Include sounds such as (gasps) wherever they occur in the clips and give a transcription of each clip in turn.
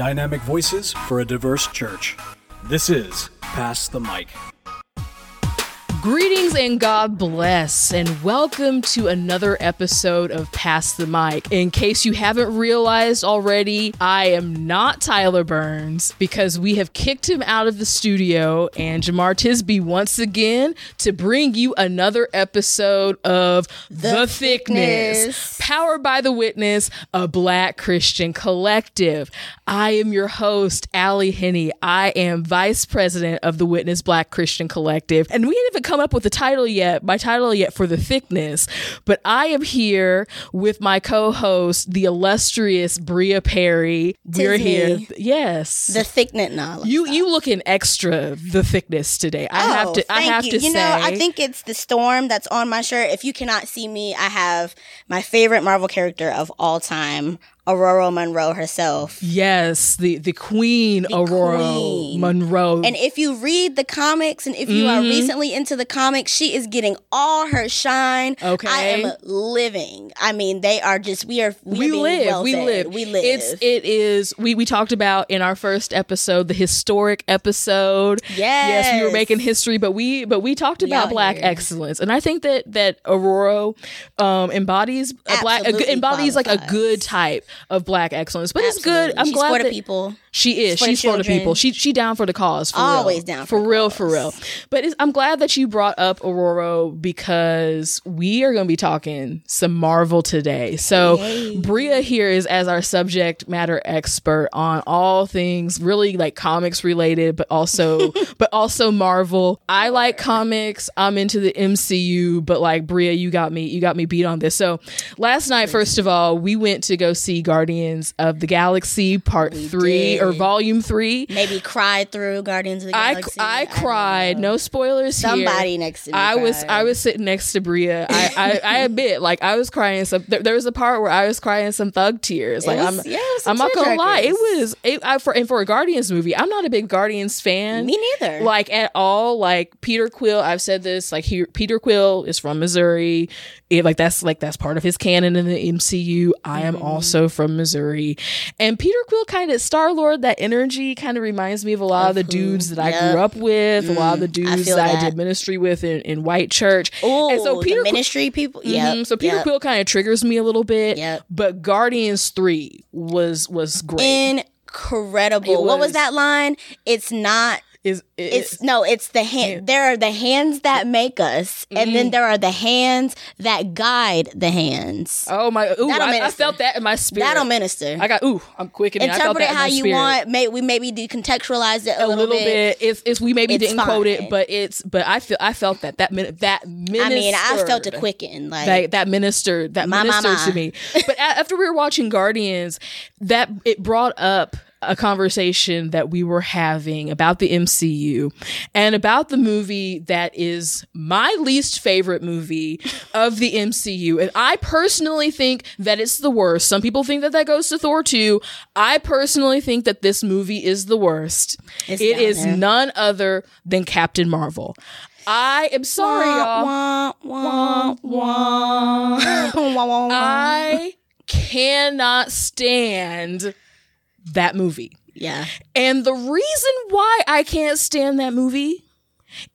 dynamic voices for a diverse church. This is Pass the Mic. Greetings and God bless, and welcome to another episode of Pass the Mic. In case you haven't realized already, I am not Tyler Burns because we have kicked him out of the studio, and Jemar Tisby once again to bring you another episode of The, Thiqueness, Thiqueness. powered by The Witness, a Black Christian collective. I am your host, Ally Henny. I am vice president of The Witness Black Christian Collective, and we didn't even come up with the title yet, my title yet for the thickness, but I am here with my co-host, the illustrious Bria Perry. We're here. me. Yes. The thicknet knowledge. you you looking extra the thickness today. I have oh, to I Oh, have you. to you say know, I think it's the storm that's on my shirt. If you cannot see me, I have my favorite Marvel character of all time, Aurora Munroe herself. Yes, the the Queen Aurora queen. Munroe. And if you read the comics and if you are Mm-hmm. recently into the comics, she is getting all her shine. Okay. I am living. I mean, they are just we are we, we being live well we fed. live We live. it's it is we we talked about in our first episode the historic episode yes Yes, we were making history but we but we talked about out black here. excellence and i think that that aurora um embodies a black a, Absolutely embodies like a good type of black excellence but it's good i'm She's glad for that people. She is. for She's for the people. She she down for the cause. For Always real. down for for real. For real. But I'm glad that you brought up Aurora because we are going to be talking some Marvel today. So Bria here is as our subject matter expert on all things really like comics related, but also (laughs) but also Marvel. I like comics. I'm into the MCU, but like Bria, you got me. You got me beat on this. So last night, first of all, we went to go see Guardians of the Galaxy Part Three or. Volume Three. Maybe cried through Guardians of the I, Galaxy. I don't cried. No spoilers here. Somebody next to me. I was. I was sitting next to Bria. I, I, I (laughs) admit, like I was crying some. There, there was a part where I was crying some thug tears. Like was- I'm, yeah, it was some I'm not gonna lie. It was it, I, for and for a Guardians movie. I'm not a big Guardians fan. Me neither. Like at all. Like Peter Quill. I've said this. Like he, Peter Quill is from Missouri. It, like that's like that's part of his canon in the MCU. I am mm-hmm. also from Missouri, and Peter Quill kind of Star Lord. That energy kind of reminds me of a lot of, the who? dudes that I grew up with. A lot of the Mm, I dudes that, I did ministry with in, in white church. Oh, and so Peter ministry people. Yeah. Mhm, So Peter Quill kind of triggers me a little bit. Yep. But Guardians Three was was great. Incredible. It what was was- that line? It's not. Is it, It's no. It's the hand. There are the hands that make us, and Mm-hmm. then there are the hands that guide the hands. oh my ooh I, I felt that in my spirit. That'll minister. I got ooh I'm quickening. I felt Interpret it how you spirit. want. May we maybe decontextualize it a, a little, bit. It's, it's we maybe It's didn't quote it, but it's but I feel I felt that that min, that ministered. I mean, I felt a quicken. Like that that ministered that My, my, ministered to me. But after we were watching Guardians, that it brought up a conversation that we were having about the MCU and about the movie that is my least favorite movie of the MCU. And I personally think that it's the worst. Some people think that that goes to Thor 2. I personally think that this movie is the worst. It's It is there. none other than Captain Marvel. I am sorry, wah, wah, wah. (laughs) I (laughs) cannot stand that movie. yeah. And the reason why I can't stand that movie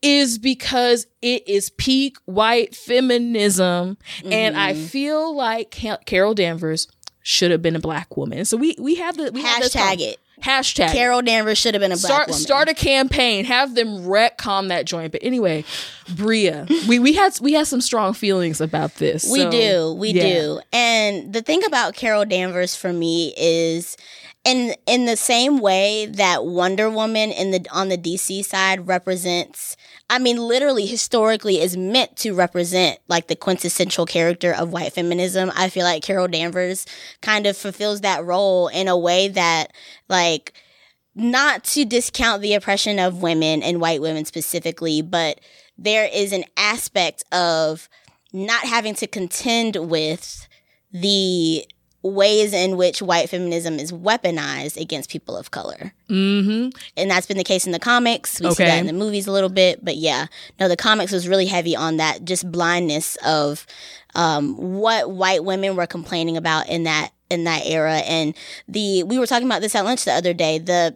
is because it is peak white feminism. And I Mm-hmm. feel like Carol Danvers should have been a black woman. So we, we have the we Hashtag it. Hashtag. Carol Danvers should have been a black Start woman. start a campaign. Have them retcon that joint. But anyway, Bria, we we had we had some strong feelings about this. We so, do, we yeah. do. And the thing about Carol Danvers for me is in in the same way that Wonder Woman in the on the DC side represents I mean literally historically is meant to represent like the quintessential character of white feminism. I feel like Carol Danvers kind of fulfills that role in a way that like not to discount the oppression of women and white women specifically, but there is an aspect of not having to contend with the ways in which white feminism is weaponized against people of color. Mm-hmm. And that's been the case in the comics. We see that in the movies a little bit. But yeah, no, the comics was really heavy on that just blindness of um, what white women were complaining about in that in that era and the we were talking about this at lunch the other day the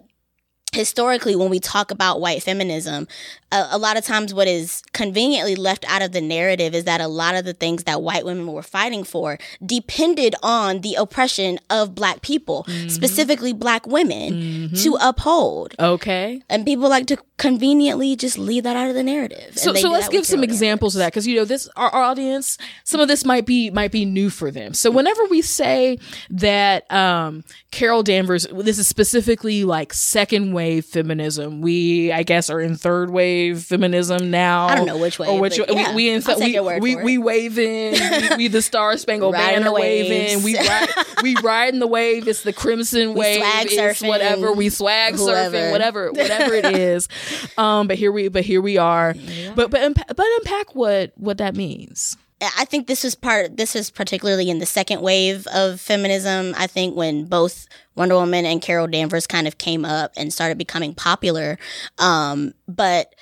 historically when we talk about white feminism a, a, lot of times what is conveniently left out of the narrative is that a lot of the things that white women were fighting for depended on the oppression of black people mm-hmm. specifically black women mm-hmm. to uphold okay and people like to conveniently just leave that out of the narrative so, so let's give some examples of that because you know this our, our, audience some of this might be might be new for them so whenever we say that um carol danvers this is specifically like second wave feminism. We i guess are in third wave feminism now. I don't know which way or which yeah, we, we in we, we, we waving. We, we the star spangled (laughs) banner waving. We (laughs) ride we riding the wave. It's the crimson we wave. swag it's whatever. We swag whoever. surfing whatever (laughs) whatever it is. Um but here we but here we are. Yeah. but but but unpack what what that means I think this is part. This is particularly in the second wave of feminism. I think when both Wonder Woman and Carol Danvers kind of came up and started becoming popular. Um, but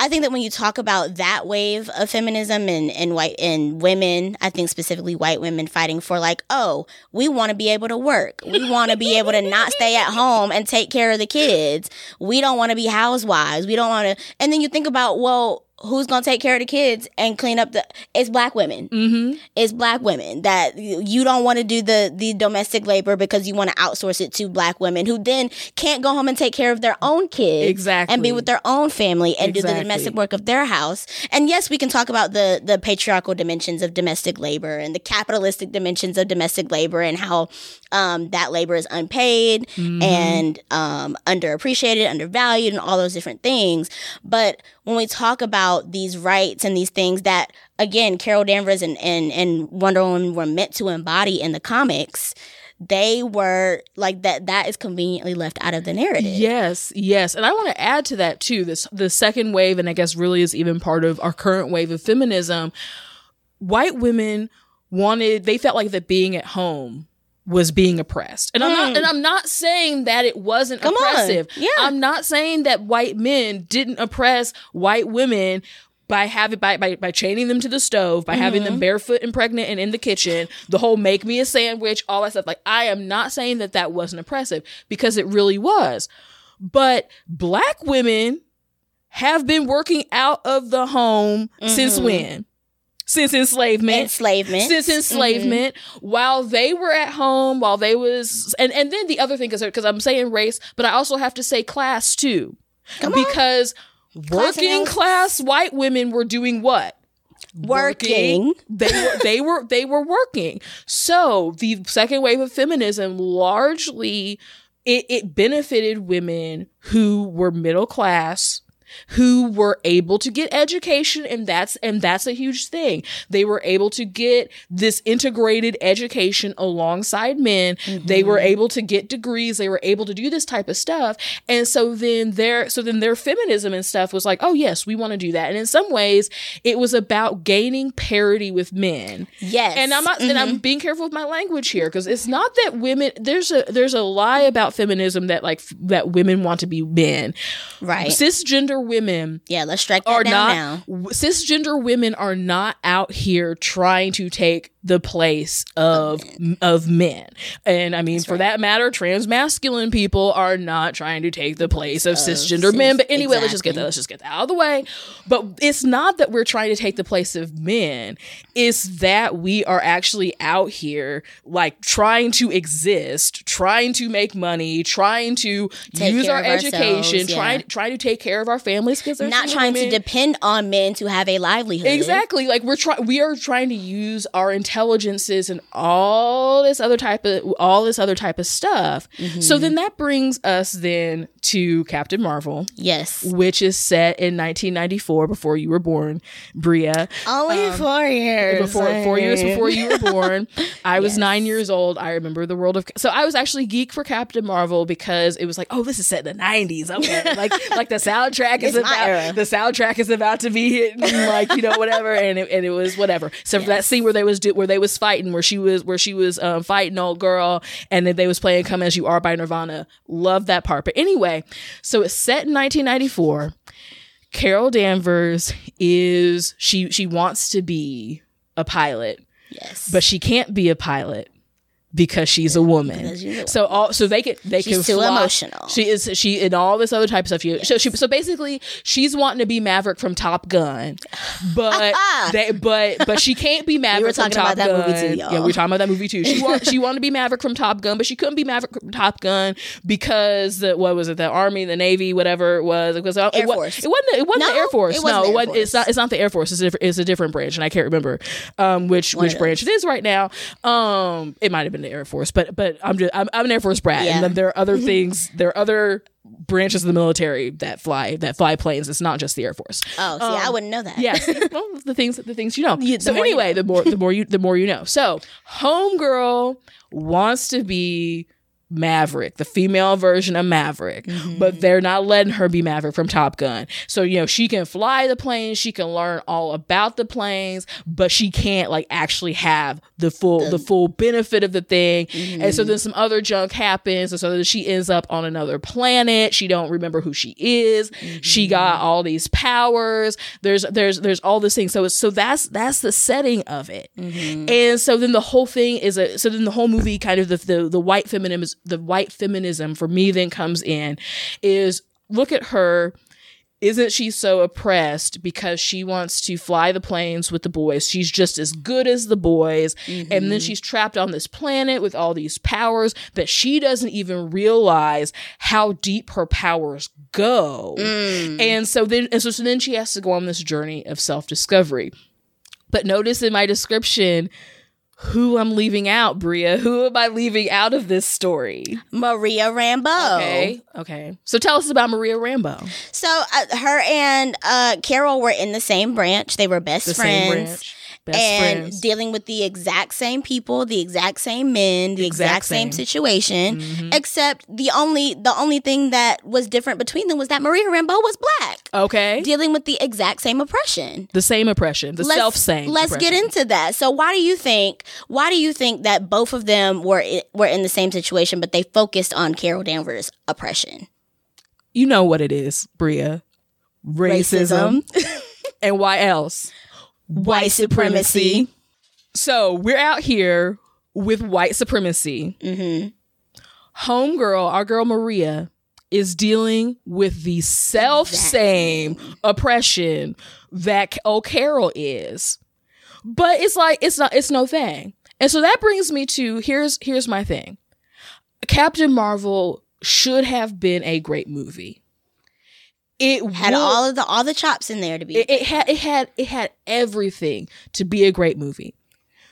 I think that when you talk about that wave of feminism and, and white and women, I think specifically white women fighting for like, oh, we want to be able to work. We want to be able to not stay at home and take care of the kids. We don't want to be housewives. We don't want to. And then you think about, well, who's gonna take care of the kids and clean up the it's black women mm-hmm. it's black women that you don't want to do the the domestic labor because you want to outsource it to black women who then can't go home and take care of their own kids exactly and be with their own family and exactly. do the domestic work of their house and yes we can talk about the the patriarchal dimensions of domestic labor and the capitalistic dimensions of domestic labor and how um, that labor is unpaid mm-hmm. and um, underappreciated undervalued and all those different things but when we talk about these rights and these things that again Carol Danvers and, and, and Wonder Woman were meant to embody in the comics, they were like that that is conveniently left out of the narrative. Yes, yes. And I want to add to that too, this the second wave, and I guess really is even part of our current wave of feminism. White women wanted they felt like that being at home was being oppressed. And I'm not and hmm. I'm not saying that it wasn't Come oppressive. On. Yeah. I'm not saying that white men didn't oppress white women by having by, by by chaining them to the stove, by mm-hmm. having them mm-hmm. barefoot and pregnant and in the kitchen, the whole make me a sandwich, all that stuff. Like I am not saying that that wasn't oppressive because it really was. But black women have been working out of the home mm-hmm. since when? Since enslavement. Enslavement. Since enslavement. Mm-hmm. while they were at home while they was and and then the other thing is because i'm saying race but i also have to say class too. Come because on. working class white women were doing what? Working. they were they were they were working. So the second wave of feminism largely it, it benefited women who were middle class who were able to get education and that's and that's a huge thing. They were able to get this integrated education alongside men. Mm-hmm. They were able to get degrees, they were able to do this type of stuff. And so then their so then their feminism and stuff was like, "Oh yes, we want to do that." And in some ways, it was about gaining parity with men. Yes. And I'm not mm-hmm. and I'm mm-hmm. being careful with my language here because it's not that women there's a there's a lie about feminism that like that women want to be men. Right. Cisgender women yeah let's strike that are down not now. cisgender women are not out here trying to take the place of of men. And I mean, That's for right. that matter, trans masculine people are not trying to take the place of cisgender cis- men. But anyway, exactly. let's just get that. Let's just get that out of the way. But it's not that we're trying to take the place of men. It's that we are actually out here like trying to exist, trying to make money, trying to take use our education, yeah. trying trying to take care of our families because they're not trying women. to depend on men to have a livelihood. Exactly. Like we're trying we are trying to use our intelligences and all this other type of all this other type of stuff. Mm-hmm. So then that brings us then to Captain Marvel. Yes. Which is set in 1994 before you were born, Bria. Only um, 4 years. Before 4 years (laughs) before you were born. I was yes. 9 years old. I remember the world of So I was actually geek for Captain Marvel because it was like, "Oh, this is set in the 90s." Okay. like like the soundtrack is about the soundtrack is about to be hitting like, you know, whatever and it, and it was whatever. So yes. that scene where they was do, where they was fighting, where she was where she was um, fighting old girl, and then they was playing "Come as You Are" by Nirvana. Love that part. But anyway, so it's set in 1994. Carol Danvers is she she wants to be a pilot. Yes, but she can't be a pilot because she's a woman. She's a So all so they can they She's can too fly- emotional. She is she and all this other type of stuff. You so she so basically she's wanting to be Maverick from Top Gun, but (laughs) they but but she can't be Maverick from talking Top about that Gun. movie too, y'all. Yeah, we were talking about that movie too. She want she wanted to be Maverick from Top Gun, but she couldn't be Maverick from Top Gun because the what was it the Army, the Navy, whatever it was. It was it, Air wa- Force. It wasn't. It wasn't No, the Air Force. it wasn't no, the it wasn't, it's not. It's not the Air Force. It's a, different- it's a different branch, and I can't remember um, which One which branch it is right now. Um, it might have been the Air Force, but but I'm just I'm, I'm an Air Force brat, Yeah. and then there are other (laughs) things. There are other branches of the military that fly that fly planes. It's not just the Air Force. Oh, see, I um, wouldn't know that. Yes, (laughs) well, the things the things you know. So more you anyway, the more the (laughs) more you the more you know. So homegirl wants to be Maverick, the female version of Maverick, Mm-hmm. but they're not letting her be Maverick from Top Gun. So, you know, she can fly the planes, she can learn all about the planes, but she can't like actually have the full the, full benefit of the thing. And so mm-hmm. then some other junk happens and so then she ends up on another planet. She don't remember who she is. She mm-hmm. got all these powers. There's there's there's all this thing. So so that's that's the setting of it. Mm-hmm. And so then the whole thing is a so then the whole movie kind of the the, the white feminism the white feminism for me then comes in is look at her. Isn't she so oppressed because she wants to fly the planes with the boys? She's just as good as the boys. And then mm-hmm. she's trapped on this planet with all these powers that she doesn't even realize how deep her powers go. Mm. And so then and so, so then she has to go on this journey of self-discovery. But notice in my description who I'm leaving out, Bria. Who am I leaving out of this story? Maria Rambeau. Okay. Okay. So tell us about Maria Rambeau. So uh, her and uh, Carol were in the same branch. They were best The friends. Best and friends. dealing with the exact same people, the exact same men, the exact, Exact same, same. situation, Mhm. except the only the only thing that was different between them was that Maria Rambeau was black, Okay. dealing with the exact same oppression. The same oppression. The self same. Let's get into that. So why do you think why do you think that both of them were were in the same situation, but they focused on Carol Danvers' oppression? You know what it is, Bria. Racism. (laughs) and why else? White supremacy. So we're out here with white supremacy. Mm-hmm. homegirl, our girl Maria, is dealing with the self same oppression that Carol is. But it's like it's not it's no thing. And so that brings me to here's here's my thing. Captain Marvel should have been a great movie. It Had would- all of the all the chops in there to be. it, it had it had it had everything to be a great movie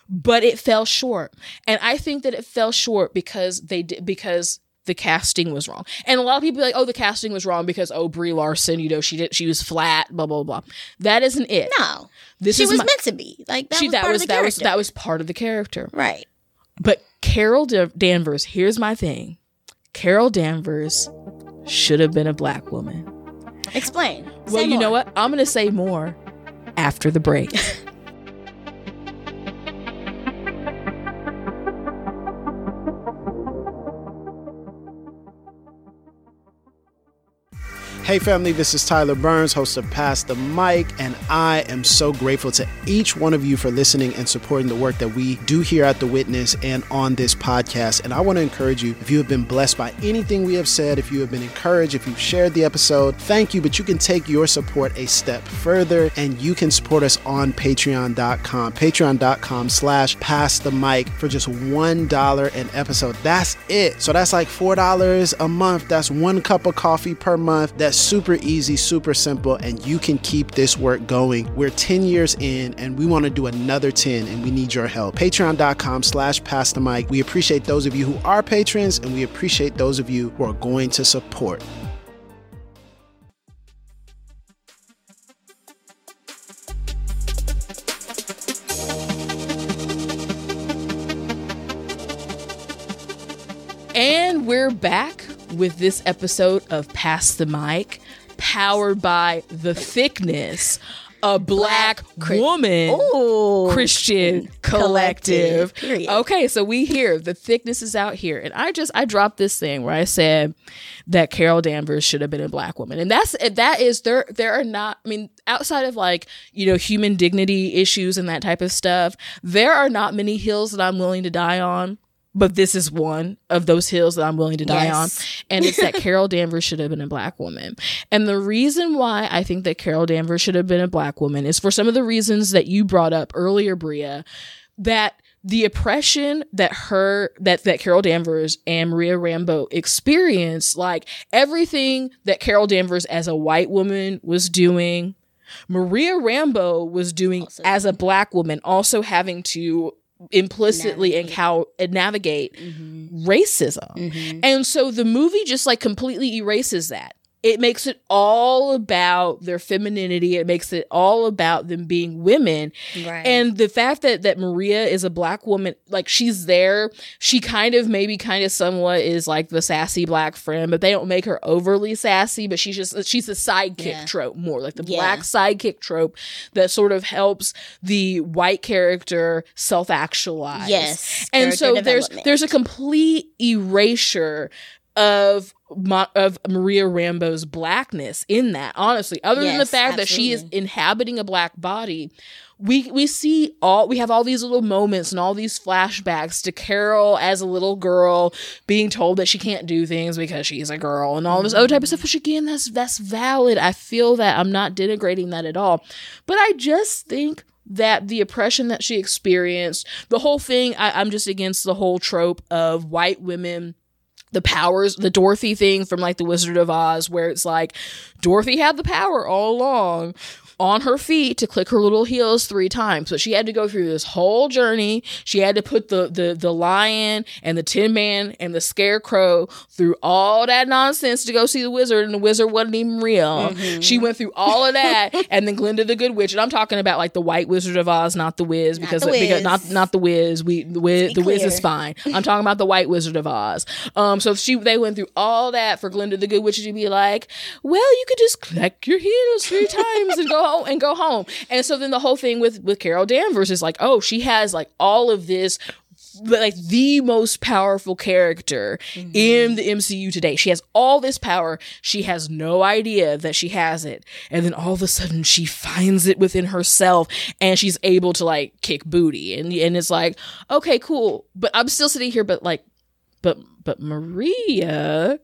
but it fell short. And i think that it fell short because they did because the casting was wrong. And a lot of people are like oh the casting was wrong because oh brie larson you know she did she was flat blah blah blah. That isn't it. No, this she is was my- meant to be. Like that. she was that was that was that was part of the character. Right. but carol Da- danvers here's my thing. Carol danvers should have been a black woman Explain. well Say you know what? I'm gonna say more after the break (laughs) Hey, family, this is Tyler Burns, host of Pass the Mic, and I am so grateful to each one of you for listening and supporting the work that we do here at The Witness and on this podcast. And I want to encourage you if you have been blessed by anything we have said, if you have been encouraged, if you've shared the episode, thank you. But you can take your support a step further and you can support us on patreon.com, patreon.com slash pass the mic for just $1 an episode. That's it. So that's like $4 a month. That's one cup of coffee per month. That's super easy, super simple, and you can keep this work going. We're 10 years in and we want to do another 10 and we need your help. Patreon.com slash pass the mic. We appreciate those of you who are patrons and we appreciate those of you who are going to support. And we're back with this episode of Pass the Mic, powered by The Thiqueness, a black, Chri- woman Ooh. Christian collective. Collective. Okay, so we here, The Thiqueness is out here. And I just, I dropped this thing where I said that Carol Danvers should have been a black woman. And that's, that is, there, there are not, I mean, outside of like, you know, human dignity issues and that type of stuff, there are not many hills that I'm willing to die on but this is one of those hills that I'm willing to die Yes. on. (laughs) And it's that Carol Danvers should have been a black woman. And the reason why I think that Carol Danvers should have been a black woman is for some of the reasons that you brought up earlier, Bria, that the oppression that her that that Carol Danvers and Maria Rambeau experienced, like everything that Carol Danvers as a white woman was doing, Maria Rambeau was doing Also as a black woman, also having to implicitly Navigate. encounter navigate Mm-hmm. racism. And so the movie just like completely erases that. It makes it all about their femininity. It makes it all about them being women. Right. And the fact that that Maria is a black woman, like she's there, she kind of maybe kind of somewhat is like the sassy black friend, but they don't make her overly sassy, but she's just she's the sidekick Yeah. trope more, like the Yeah. black sidekick trope that sort of helps the white character self-actualize. Yes. And so there's there's a complete erasure of Ma- of Maria Rambeau's blackness in that. Honestly, other than the Yes, fact that she is inhabiting a black body, we we see all we have all these little moments and all these flashbacks to Carol as a little girl being told that she can't do things because she's a girl and all this other type of stuff. Which again, that's that's valid. I feel that I'm not denigrating that at all, but I just think that the oppression that she experienced, the whole thing, I, I'm just against the whole trope of white women the powers, the Dorothy thing from like the Wizard of Oz, where it's like Dorothy had the power all along on her feet to click her little heels three times. But she had to go through this whole journey. She had to put the the the lion and the tin man and the scarecrow through all that nonsense to go see the wizard, and the wizard wasn't even real. She went through all of that, (laughs) and then Glinda the Good Witch. And I'm talking about like the White Wizard of Oz, not the Wiz, Not because the because not not the Wiz. We the Wiz, the Wiz is fine. I'm talking about the White Wizard of Oz. Um, so she they went through all that for Glinda the Good Witch to be like, well, you could just click your heels three times and go home and go home. And so then the whole thing with with Carol Danvers is like, oh, she has like all of this like the most powerful character mm-hmm. in the MCU today. She has all this power. She has no idea that she has it. And then all of a sudden she finds it within herself and she's able to like kick booty. And and it's like, okay, cool. But I'm still sitting here but like but but Maria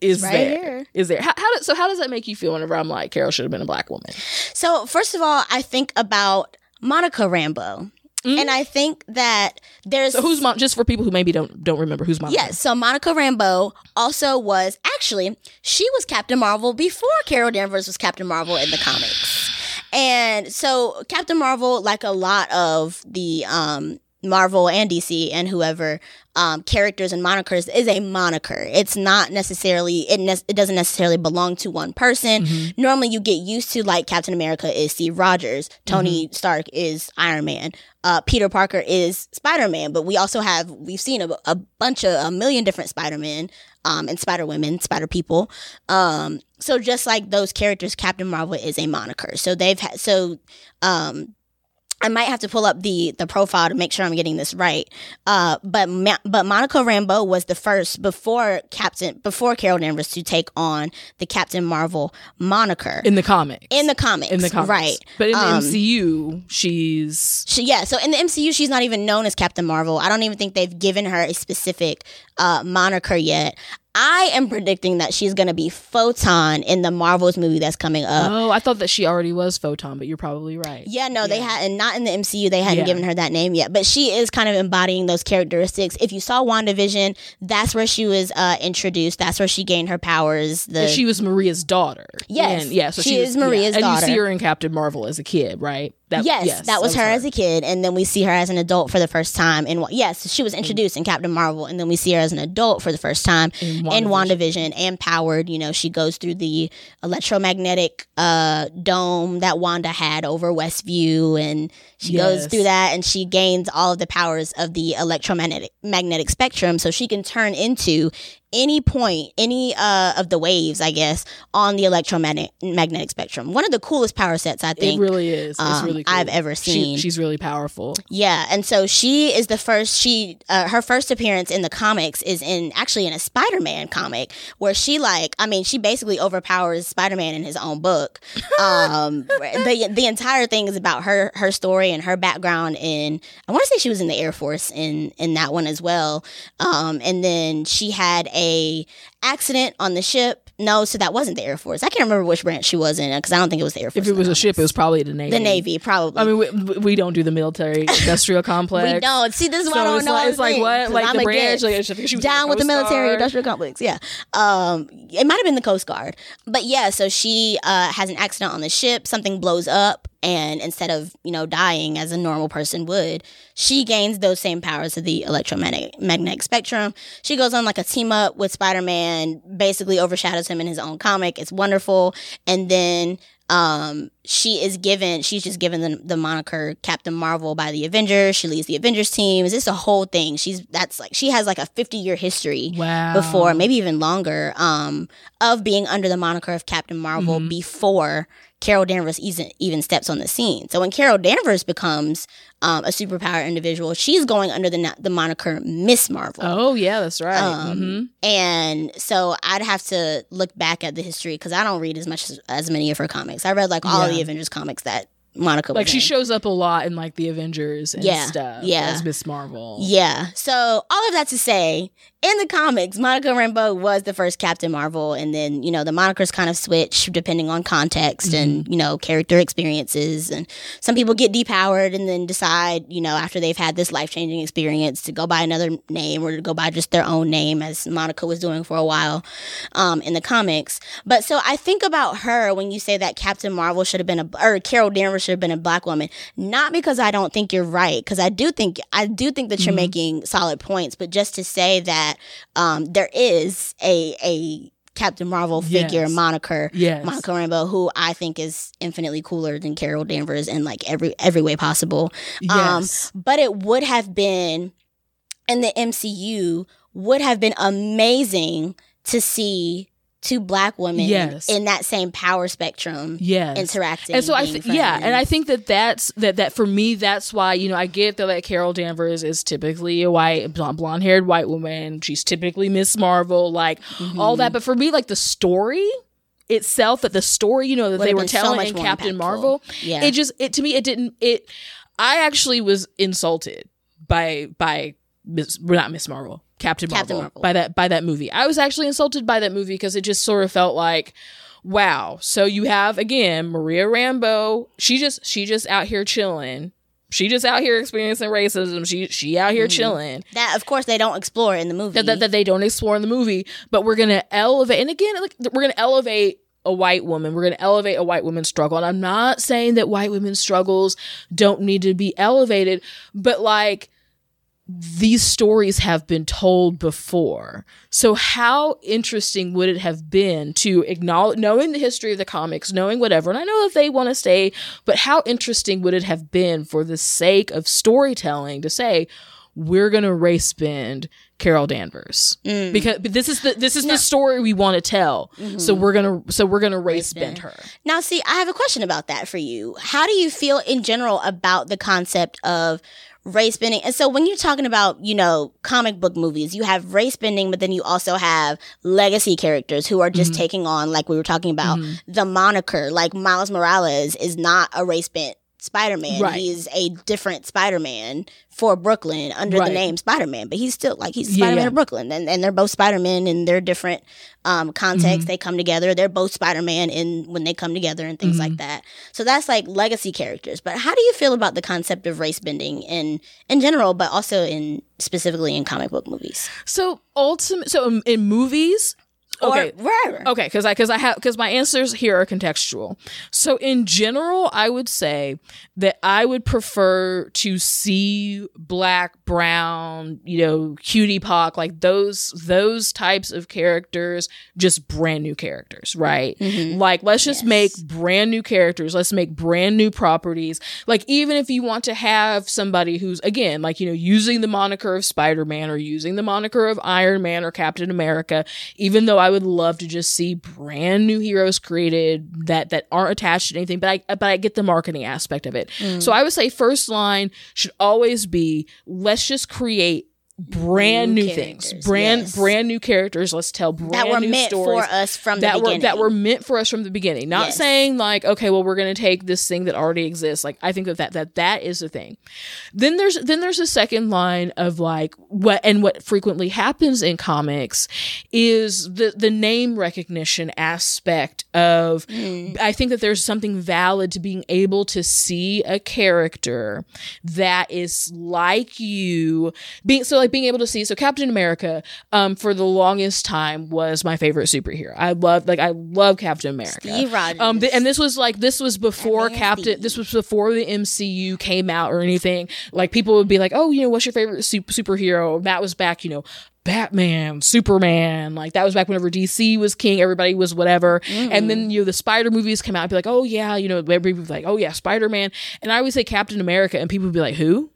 is Right there. here. Is there. How, how does so how does that make you feel whenever I'm like Carol should have been a black woman? So, first of all, I think about Monica Rambeau. And I think that there's. So who's Mon- just for people who maybe don't don't remember who's Monica? Yes, so Monica Rambeau also was actually she was Captain Marvel before Carol Danvers was Captain Marvel in the comics. And so Captain Marvel like a lot of the um Marvel and DC and whoever um, characters and monikers is a moniker. It's not necessarily it, ne- it doesn't necessarily belong to one person. Normally, you get used to like Captain America is Steve Rogers, Tony Stark is Iron Man, uh, Peter Parker is Spider Man. But we also have we've seen a, a bunch of a million different Spider Men um, and Spider Women, Spider People. Um, so just like those characters, Captain Marvel is a moniker. So they've had so um, I might have to pull up the the profile to make sure I'm getting this right. Uh, but Ma- but Monica Rambeau was the first before Captain before Carol Danvers to take on the Captain Marvel moniker in the comics. in the comics. in the comics. right? But in the Um, MCU, she's She, yeah, so in the MCU, she's not even known as Captain Marvel. I don't even think they've given her a specific uh, moniker yet. I am predicting that she's going to be Photon in the Marvels movie that's coming up. Oh, I thought that she already was Photon, but you're probably right. Yeah, no, they hadn't. Not in the MCU. They hadn't Yeah. given her that name yet. But she is kind of embodying those characteristics. If you saw WandaVision, that's where she was uh, introduced. That's where she gained her powers. The And she was Maria's daughter. Yes, And, yeah. So she was- is Maria's yeah. daughter. And you see her in Captain Marvel as a kid, right? That, yes, that was her, as a kid, and then we see her as an adult for the first time. And yes, she was introduced in Captain Marvel, and then we see her as an adult for the first time In in WandaVision. WandaVision and Powered. You know, she goes through the electromagnetic uh, dome that Wanda had over Westview, and she goes through that, and she gains all of the powers of the electromagnetic magnetic spectrum, so she can turn into any point, any uh, of the waves, I guess, on the electromagnetic magnetic spectrum. One of the coolest power sets I think. It really is. It's um, really cool. I've ever She- seen. she's really powerful. Yeah, and so she is the first. She uh, her first appearance in the comics is in actually in a Spider-Man comic where she like I mean she basically overpowers Spider-Man in his own book. (laughs) Um, the the entire thing is about her her story and her background in. I want to say she was in the Air Force in in that one as well. Um, and then she had a accident on the ship. No, so that wasn't the Air Force. I can't remember which branch she was in because I don't think it was the Air Force. If it was a ship, it was probably the Navy. the Navy, probably. I mean, we, we don't do the military (laughs) industrial complex. We don't. See, this is why I don't it's know. like- it's like what? Like I'm the branch? Like, she was down with the military industrial complex. Yeah. Um, it might have been the Coast Guard, but yeah. So she uh, has an accident on the ship. Something blows up, and instead of you know dying as a normal person would, she gains those same powers of the electromagnetic spectrum. She goes on like a team up with Spider Man, basically overshadows him in his own comic. It's wonderful, and then um she is given she's just given the, the moniker captain marvel by the avengers she leads the avengers team it's just a whole thing she's that's like she has like a 50 year history Wow. before maybe even longer um of being under the moniker of captain marvel Mm-hmm. before carol danvers even, even steps on the scene so when carol danvers becomes um, a superpower individual she's going under the, the moniker miss marvel Oh yeah, that's right. Um, Mhm. and so I'd have to look back at the history because I don't read as much as, as many of her comics. I read like all of Yeah. The Avengers comics that Monica was Like she in. shows up a lot in like the Avengers and Yeah, stuff. yeah. as Miss Marvel. Yeah. So all of that to say, in the comics, Monica Rambeau was the first Captain Marvel, and then you know the monikers kind of switch depending on context and you know character experiences, and some people get depowered and then decide you know after they've had this life changing experience to go by another name or to go by just their own name, as Monica was doing for a while um, in the comics. But so I think about her when you say that Captain Marvel should have been a or Carol Danvers should have been a black woman, not because I don't think you're right, because I do think I do think that you're Mm-hmm. making solid points, but just to say that um, there is a a Captain Marvel figure Yes. moniker, Yes. Monica Rambeau, who I think is infinitely cooler than Carol Danvers in like every every way possible. Um, Yes. but it would have been in the MCU would have been amazing to see two black women Yes. in that same power spectrum yes. interacting. and so I th- yeah, and I think that that's that that for me that's why you know I get that like Carol Danvers is typically a white blonde haired white woman. She's typically Miss Marvel, like Mm-hmm. all that. But for me, like the story itself, that the story you know that Would they were so telling much in Captain impactful. Marvel, Yeah. it just it to me it didn't it. I actually was insulted by by Miss not Miss Marvel, Captain Marvel, Captain Marvel. by that by that movie. I was actually insulted by that movie because it just sort of felt like wow. So you have again Maria Rambeau. She just she just out here chilling. She just out here experiencing racism. She she out here mm-hmm. chilling. that of course they don't explore in the movie. That, that that they don't explore in the movie. But we're gonna elevate. And again, like we're gonna elevate a white woman. We're gonna elevate a white woman's struggle. And I'm not saying that white women's struggles don't need to be elevated, but like these stories have been told before. So how interesting would it have been to acknowledge knowing the history of the comics, knowing whatever, and I know that they want to stay, but how interesting would it have been for the sake of storytelling to say, we're gonna race bend Carol Danvers Mm. because but this is the this is the story we want to tell. So we're gonna so we're gonna race bend her. Now, see, I have a question about that for you. How do you feel in general about the concept of race bending? And so, when you're talking about, you know, comic book movies, you have race bending, but then you also have legacy characters who are just Mm-hmm. taking on, like we were talking about, the moniker. Like Miles Morales is not a race bent Spider Man. Right. He's a different Spider Man for Brooklyn under Right. the name Spider Man, but he's still like he's Spider Man yeah. of Brooklyn, and, and they're both Spider Man in their different um, contexts. Mm-hmm. They come together. They're both Spider Man in when they come together and things Mm-hmm. like that. So that's like legacy characters. But how do you feel about the concept of race bending in in general, but also in specifically in comic book movies? So ultimate. So in, in movies, Okay. or wherever. Okay, because I because I have because my answers here are contextual. So in general, I would say that I would prefer to see black, brown, you know, QTPOC, like those those types of characters, just brand new characters, right? Mm-hmm. Like let's just Yes. make brand new characters. Let's make brand new properties. Like even if you want to have somebody who's again, like you know, using the moniker of Spider Man or using the moniker of Iron Man or Captain America, even though I would love to just see brand new heroes created that that aren't attached to anything, but I but I get the marketing aspect of it. Mm. So I would say first line should always be let's just create brand New new, things, brand yes. brand new characters. Let's tell brand that were new meant stories for us from that the were that were meant for us from the beginning. Not Yes. saying like, okay, well, we're going to take this thing that already exists. Like, I think that that that that is the thing. Then there's then there's a second line of like what and what frequently happens in comics is the the name recognition aspect of. Mm. I think that there's something valid to being able to see a character that is like you being so like being able to see so Captain America um for the longest time was my favorite superhero. I love like I love Captain America. Steve Rogers. Um th- and this was like this was before Captain this was before the MCU came out or anything. Like people would be like, "Oh, you know, what's your favorite super- superhero?" That was back, you know, Batman, Superman, like that was back whenever DC was king, everybody was whatever. And then you know the Spider movies come out, I'd be like, oh yeah, you know, everybody would be like, oh yeah, Spider Man, and I always say Captain America, and people would be like, who?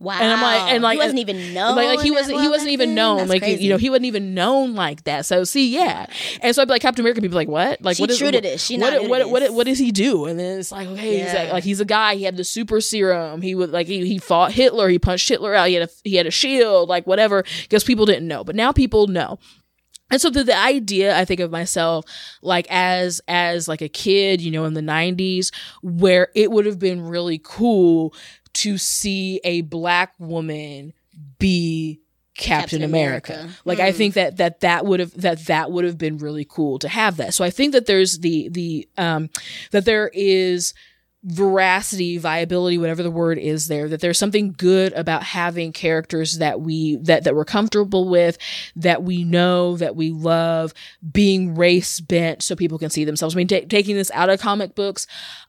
Wow. and I'm like- and like- he wasn't even known. like, like he wasn't he wasn't even then? known That's like crazy. you know he wasn't even known like that. So see yeah. And so i'd be like captain america people like what? Like She what is true to what, this. She what, new what, what, what does he do? And then it's like okay he's like, like he's a guy. He had the super serum. He would like he, he fought hitler. He punched hitler out. He had a he had a shield like whatever. Because people didn't know. But now people know. And so the, the idea I think of myself like as as like a kid, you know, in the 90s where it would have been really cool to see a black woman be Captain, Captain America. America. Like I think that that that would have that that would have been really cool to have that. So I think that there's the the um that there is veracity viability whatever the word is there that there's something good about having characters that we that that we're comfortable with that we know that we love being race bent so people can see themselves. I mean ta taking this out of comic books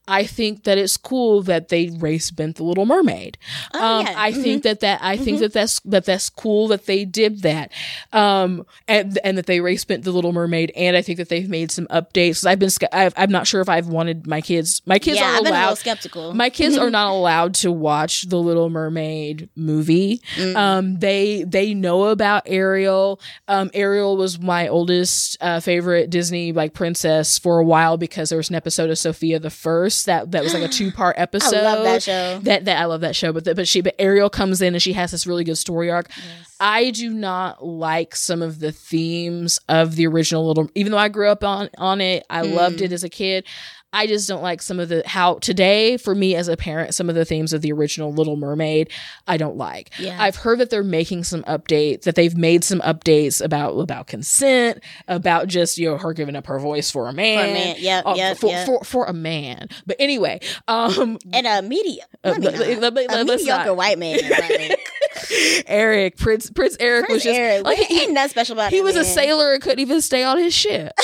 i think that it's cool that they race bent the little mermaid. Oh, um yeah. i think that that i think that that's that that's cool that they did that. Um and and that they race bent the little mermaid and i think that they've made some updates. I've been I've, i'm not sure if i've wanted my kids my kids yeah, are I've been a allowed skeptical. my kids are not allowed to watch the Little Mermaid movie. Mm. Um, they they know about Ariel. Um, Ariel was my oldest uh, favorite Disney like princess for a while because there was an episode of Sofia the First that that was like a (gasps) two part episode. I love that show. That that I love that show, but the, but she but Ariel comes in and she has this really good story arc. I do not like some of the themes of the original Little, even though I grew up on on it. I loved Mm. it as a kid. I just don't like some of the how today for me as a parent some of the themes of the original Little Mermaid I don't like. Yeah. I've heard that they're making some updates that they've made some updates about about consent, about just you know her giving up her voice for a man. For a man. Yep, Uh, yep, for, yep. for for a man. But anyway, um and a media, Uh, let me not. let- let- a mediocre white man. (laughs) Eric Prince Prince Eric was just Eric, like he, ain't nothing special about he that was a sailor and couldn't even stay on his ship. (laughs)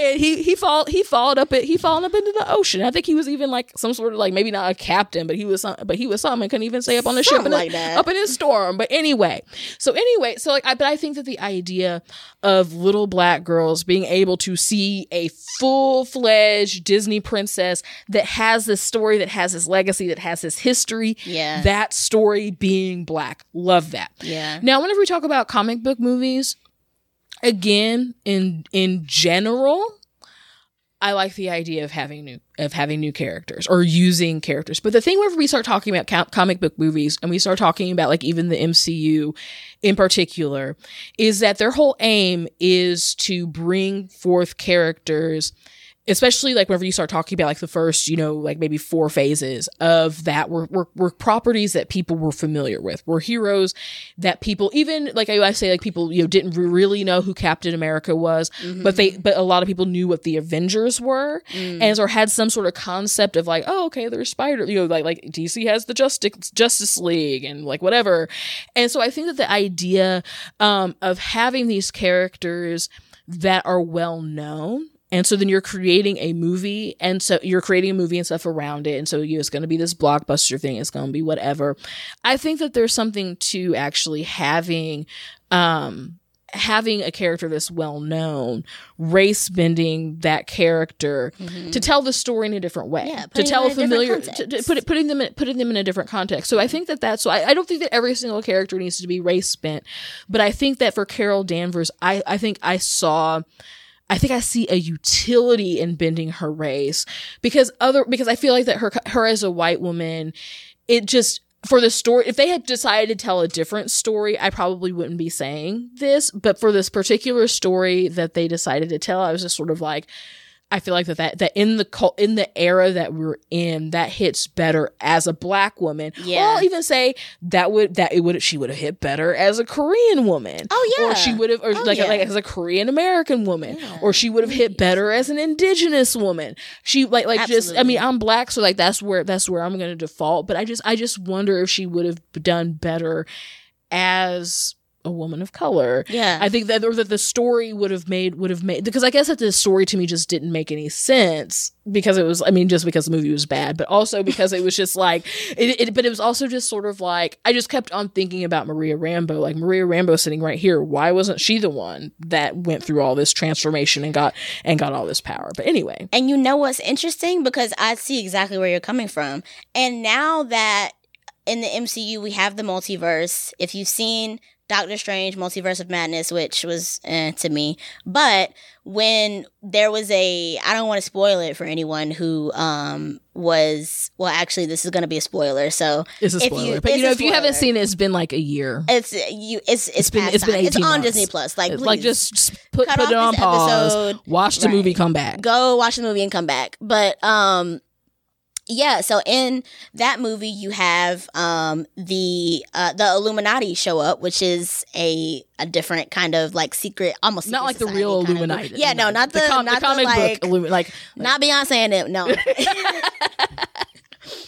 And he he fall he followed up it he fallen up into the ocean. I think he was even like some sort of like maybe not a captain, but he was some, but he was something couldn't even stay up on the ship Something in a- like that. up in his storm. But anyway, so anyway, so like I but I think that the idea of little black girls being able to see a full fledged Disney princess that has this story, that has this legacy, that has this history, Yeah. that story being black, love that. Yeah. Now, whenever we talk about comic book movies, again, in in general, I like the idea of having new of having new characters or using characters. But the thing whenever we start talking about co- comic book movies and we start talking about like even the MCU in particular, is that their whole aim is to bring forth characters especially like whenever you start talking about like the first, you know, like maybe four phases of that were, were, were properties that people were familiar with, were heroes that people, even like I, I say, like people, you know, didn't really know who Captain America was, but they, but a lot of people knew what the Avengers were and or had some sort of concept of like, oh, okay, there's Spider, you know, like, like DC has the Justice, Justice League and like whatever. And so I think that the idea, um, of having these characters that are well known. And so then you're creating a movie, and so you're creating a movie and stuff around it. And so you it's going to be this blockbuster thing. It's going to be whatever. I think that there's something to actually having, um, having a character that's well known, race bending that character to tell the story in a different way, Mm-hmm. Yeah, to tell a familiar, to, to put it, putting them in, putting them in a different context. So I think that that's so I, I don't think that every single character needs to be race bent, but I think that for Carol Danvers, I I think I saw. I think I see a utility in bending her race because other because I feel like that her her as a white woman, it just for the story if they had decided to tell a different story, I probably wouldn't be saying this. But for this particular story that they decided to tell, I was just sort of like, I feel like that that, that in the cul- in the era that we're in, that hits better as a black woman. Yeah. Or I'll even say that would that it would she would have hit better as a Korean woman. Oh, yeah. Or she would have or Oh, like yeah. like as a Korean American woman. Or she would have hit better as an indigenous woman. She like like just I mean I'm black so like that's where that's where I'm going to default, but I just I just wonder if she would have done better as a woman of color. Yeah. I think that or that the story would have made would have made because I guess that the story to me just didn't make any sense because it was I mean just because the movie was bad, but also because it was just like it, it but it was also just sort of like I just kept on thinking about Maria Rambeau like Maria Rambeau sitting right here why wasn't she the one that went through all this transformation and got and got all this power but anyway And you know what's interesting? Because I see exactly where you're coming from. And now that in the MCU we have the multiverse, if you've seen Doctor Strange Multiverse of Madness, which was eh, to me, but when there was a, I don't want to spoil it for anyone who um was, well, actually, this is going to be a spoiler. So it's a If spoiler you- but you know if you haven't seen it it's been like a year it's you, it's it's, been- it's been time. It's 18 on months. Disney Plus. Like, It's like please. just put put it on pause episode. watch the Right. movie come back go watch the movie and come back. But um yeah, so in that movie you have um the uh the Illuminati show up, which is a a different kind of like secret almost not like the real kind of Illuminati. Yeah, no, not the, com- not the, comic like book Illumi- like not Beyonce and them, no. (laughs) (laughs)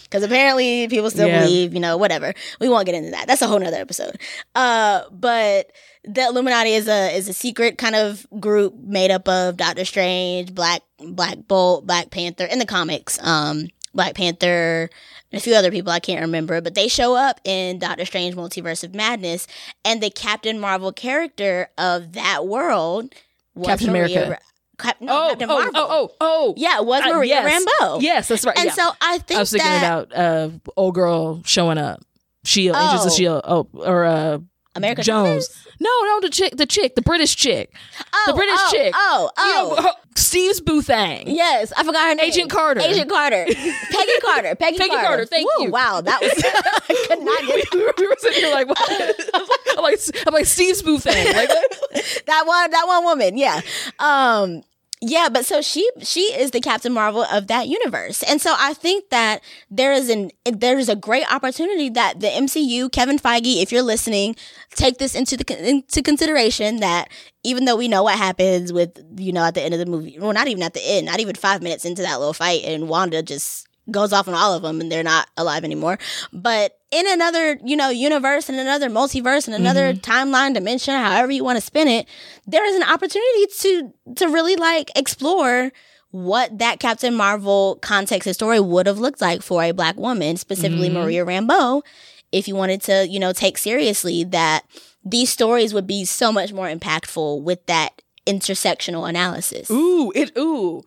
Because apparently people still Yeah. believe, you know, whatever. We won't get into that. That's a whole nother episode. Uh, but the Illuminati is a is a secret kind of group made up of Doctor Strange, Black Black Bolt, Black Panther in the comics. Um, Black Panther and a few other people I can't remember, but they show up in Doctor Strange Multiverse of Madness, and the Captain Marvel character of that world was Captain Maria America. Ra- Cap- no, oh, Captain oh, Marvel. oh, oh, oh, Yeah, it was Uh, Maria yes. Rambeau. Yes, that's right. And yeah. so I think I was thinking that about uh old girl showing up. Shield, Agents of Oh. Shield. Oh, or uh America Jones. No, no, the chick, the chick, the British chick, Oh, the British oh, chick. Oh, You oh. know, her- Steve's Boothang. Yes, I forgot her name. Agent Carter. Agent Carter. Peggy Carter. Peggy, Peggy Carter. Carter, thank Woo, you. Wow, that was (laughs) I could not we, get we were, we were sitting here like, what? I'm like, I'm like, I'm like Steve's Boothang. Like, (laughs) that one that one woman. Yeah. Um yeah, but so she she is the Captain Marvel of that universe. And so I think that there is an there is a great opportunity that the MCU, Kevin Feige, if you're listening, take this into the into consideration that even though we know what happens with you know at the end of the movie, well not even at the end, not even 5 minutes into that little fight and Wanda just goes off on all of them and they're not alive anymore. But in another, you know, universe and another multiverse and another mm-hmm. timeline dimension, however you want to spin it, there is an opportunity to to really like explore what that Captain Marvel context and story would have looked like for a black woman, specifically mm-hmm. Maria Rambeau, if you wanted to, you know, take seriously that these stories would be so much more impactful with that intersectional analysis. ooh, it, ooh.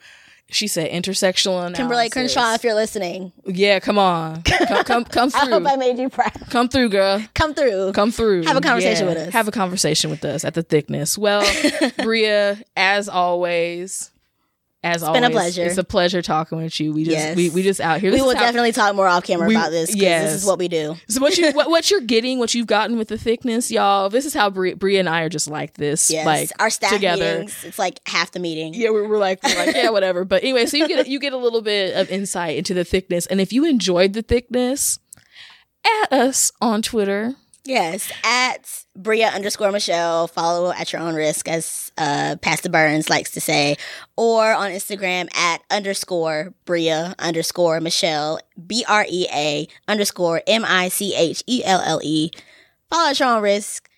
She said intersectional analysis. Kimberlé Crenshaw, if you're listening, Yeah, come on. Come, come, come through. (laughs) I hope. I made you proud. Come through, girl. Come through. Come through. Have a conversation with us. Have a conversation with us at the Thiqueness. Well, (laughs) Bria, as always, as been always, a pleasure. It's a pleasure talking with you. We just Yes. we, we just out here. we will definitely talk more off camera we- about this. yes. This is what we do. So what you (laughs) what, what you're getting, what you've gotten with the Thiqueness, y'all. This is how Bria, Bria and I are just like this, Yes. like Our staff together. meetings, it's like half the meeting. Yeah, we're, we're like, we're like, yeah, whatever. But anyway, so you get you get a little bit of insight into the Thiqueness, and if you enjoyed the Thiqueness, at us on Twitter. Yes, at Bria underscore Michelle. Follow at your own risk, as uh, Pastor Burns likes to say, or on Instagram at underscore Bria underscore Michelle B R E A underscore M I C H E L L E. Follow at your own risk.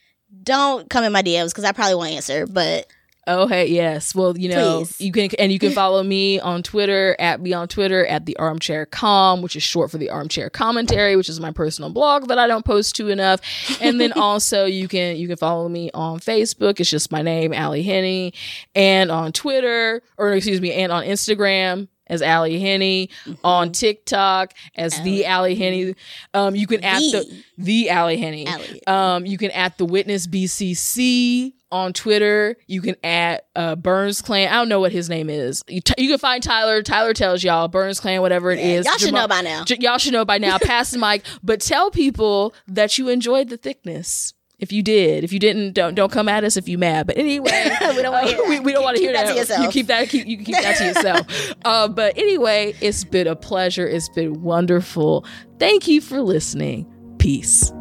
Don't come in my DMs because I probably won't answer, but Oh hey, yes. Well, you know, Please. you can and you can follow me on Twitter at me on Twitter at the Armchair Com, which is short for the Armchair Commentary, which is my personal blog that I don't post to enough. And then (laughs) also you can you can follow me on Facebook. It's just my name, Ally Henny, and on Twitter or excuse me, and on Instagram as Ally Henny, on TikTok as the Ally Henny. Um, you can at the The. the Ally Henny. Ally. Um, you can at the Witness BCC on Twitter. You can add uh, Burns Clan. I don't know what his name is. You, t- you can find Tyler. Tyler tells y'all Burns Clan, whatever it is. y'all should know by now. J- y'all should know by now. (laughs) Pass the mic, but tell people that you enjoyed the Thiqueness. If you did, if you didn't, don't don't come at us if you mad. But anyway, (laughs) We don't wanna hear we, (laughs) that. we don't want to hear that to yourself. You keep that. Keep, you can keep that to yourself. uh, but anyway, it's been a pleasure. It's been wonderful. Thank you for listening. Peace.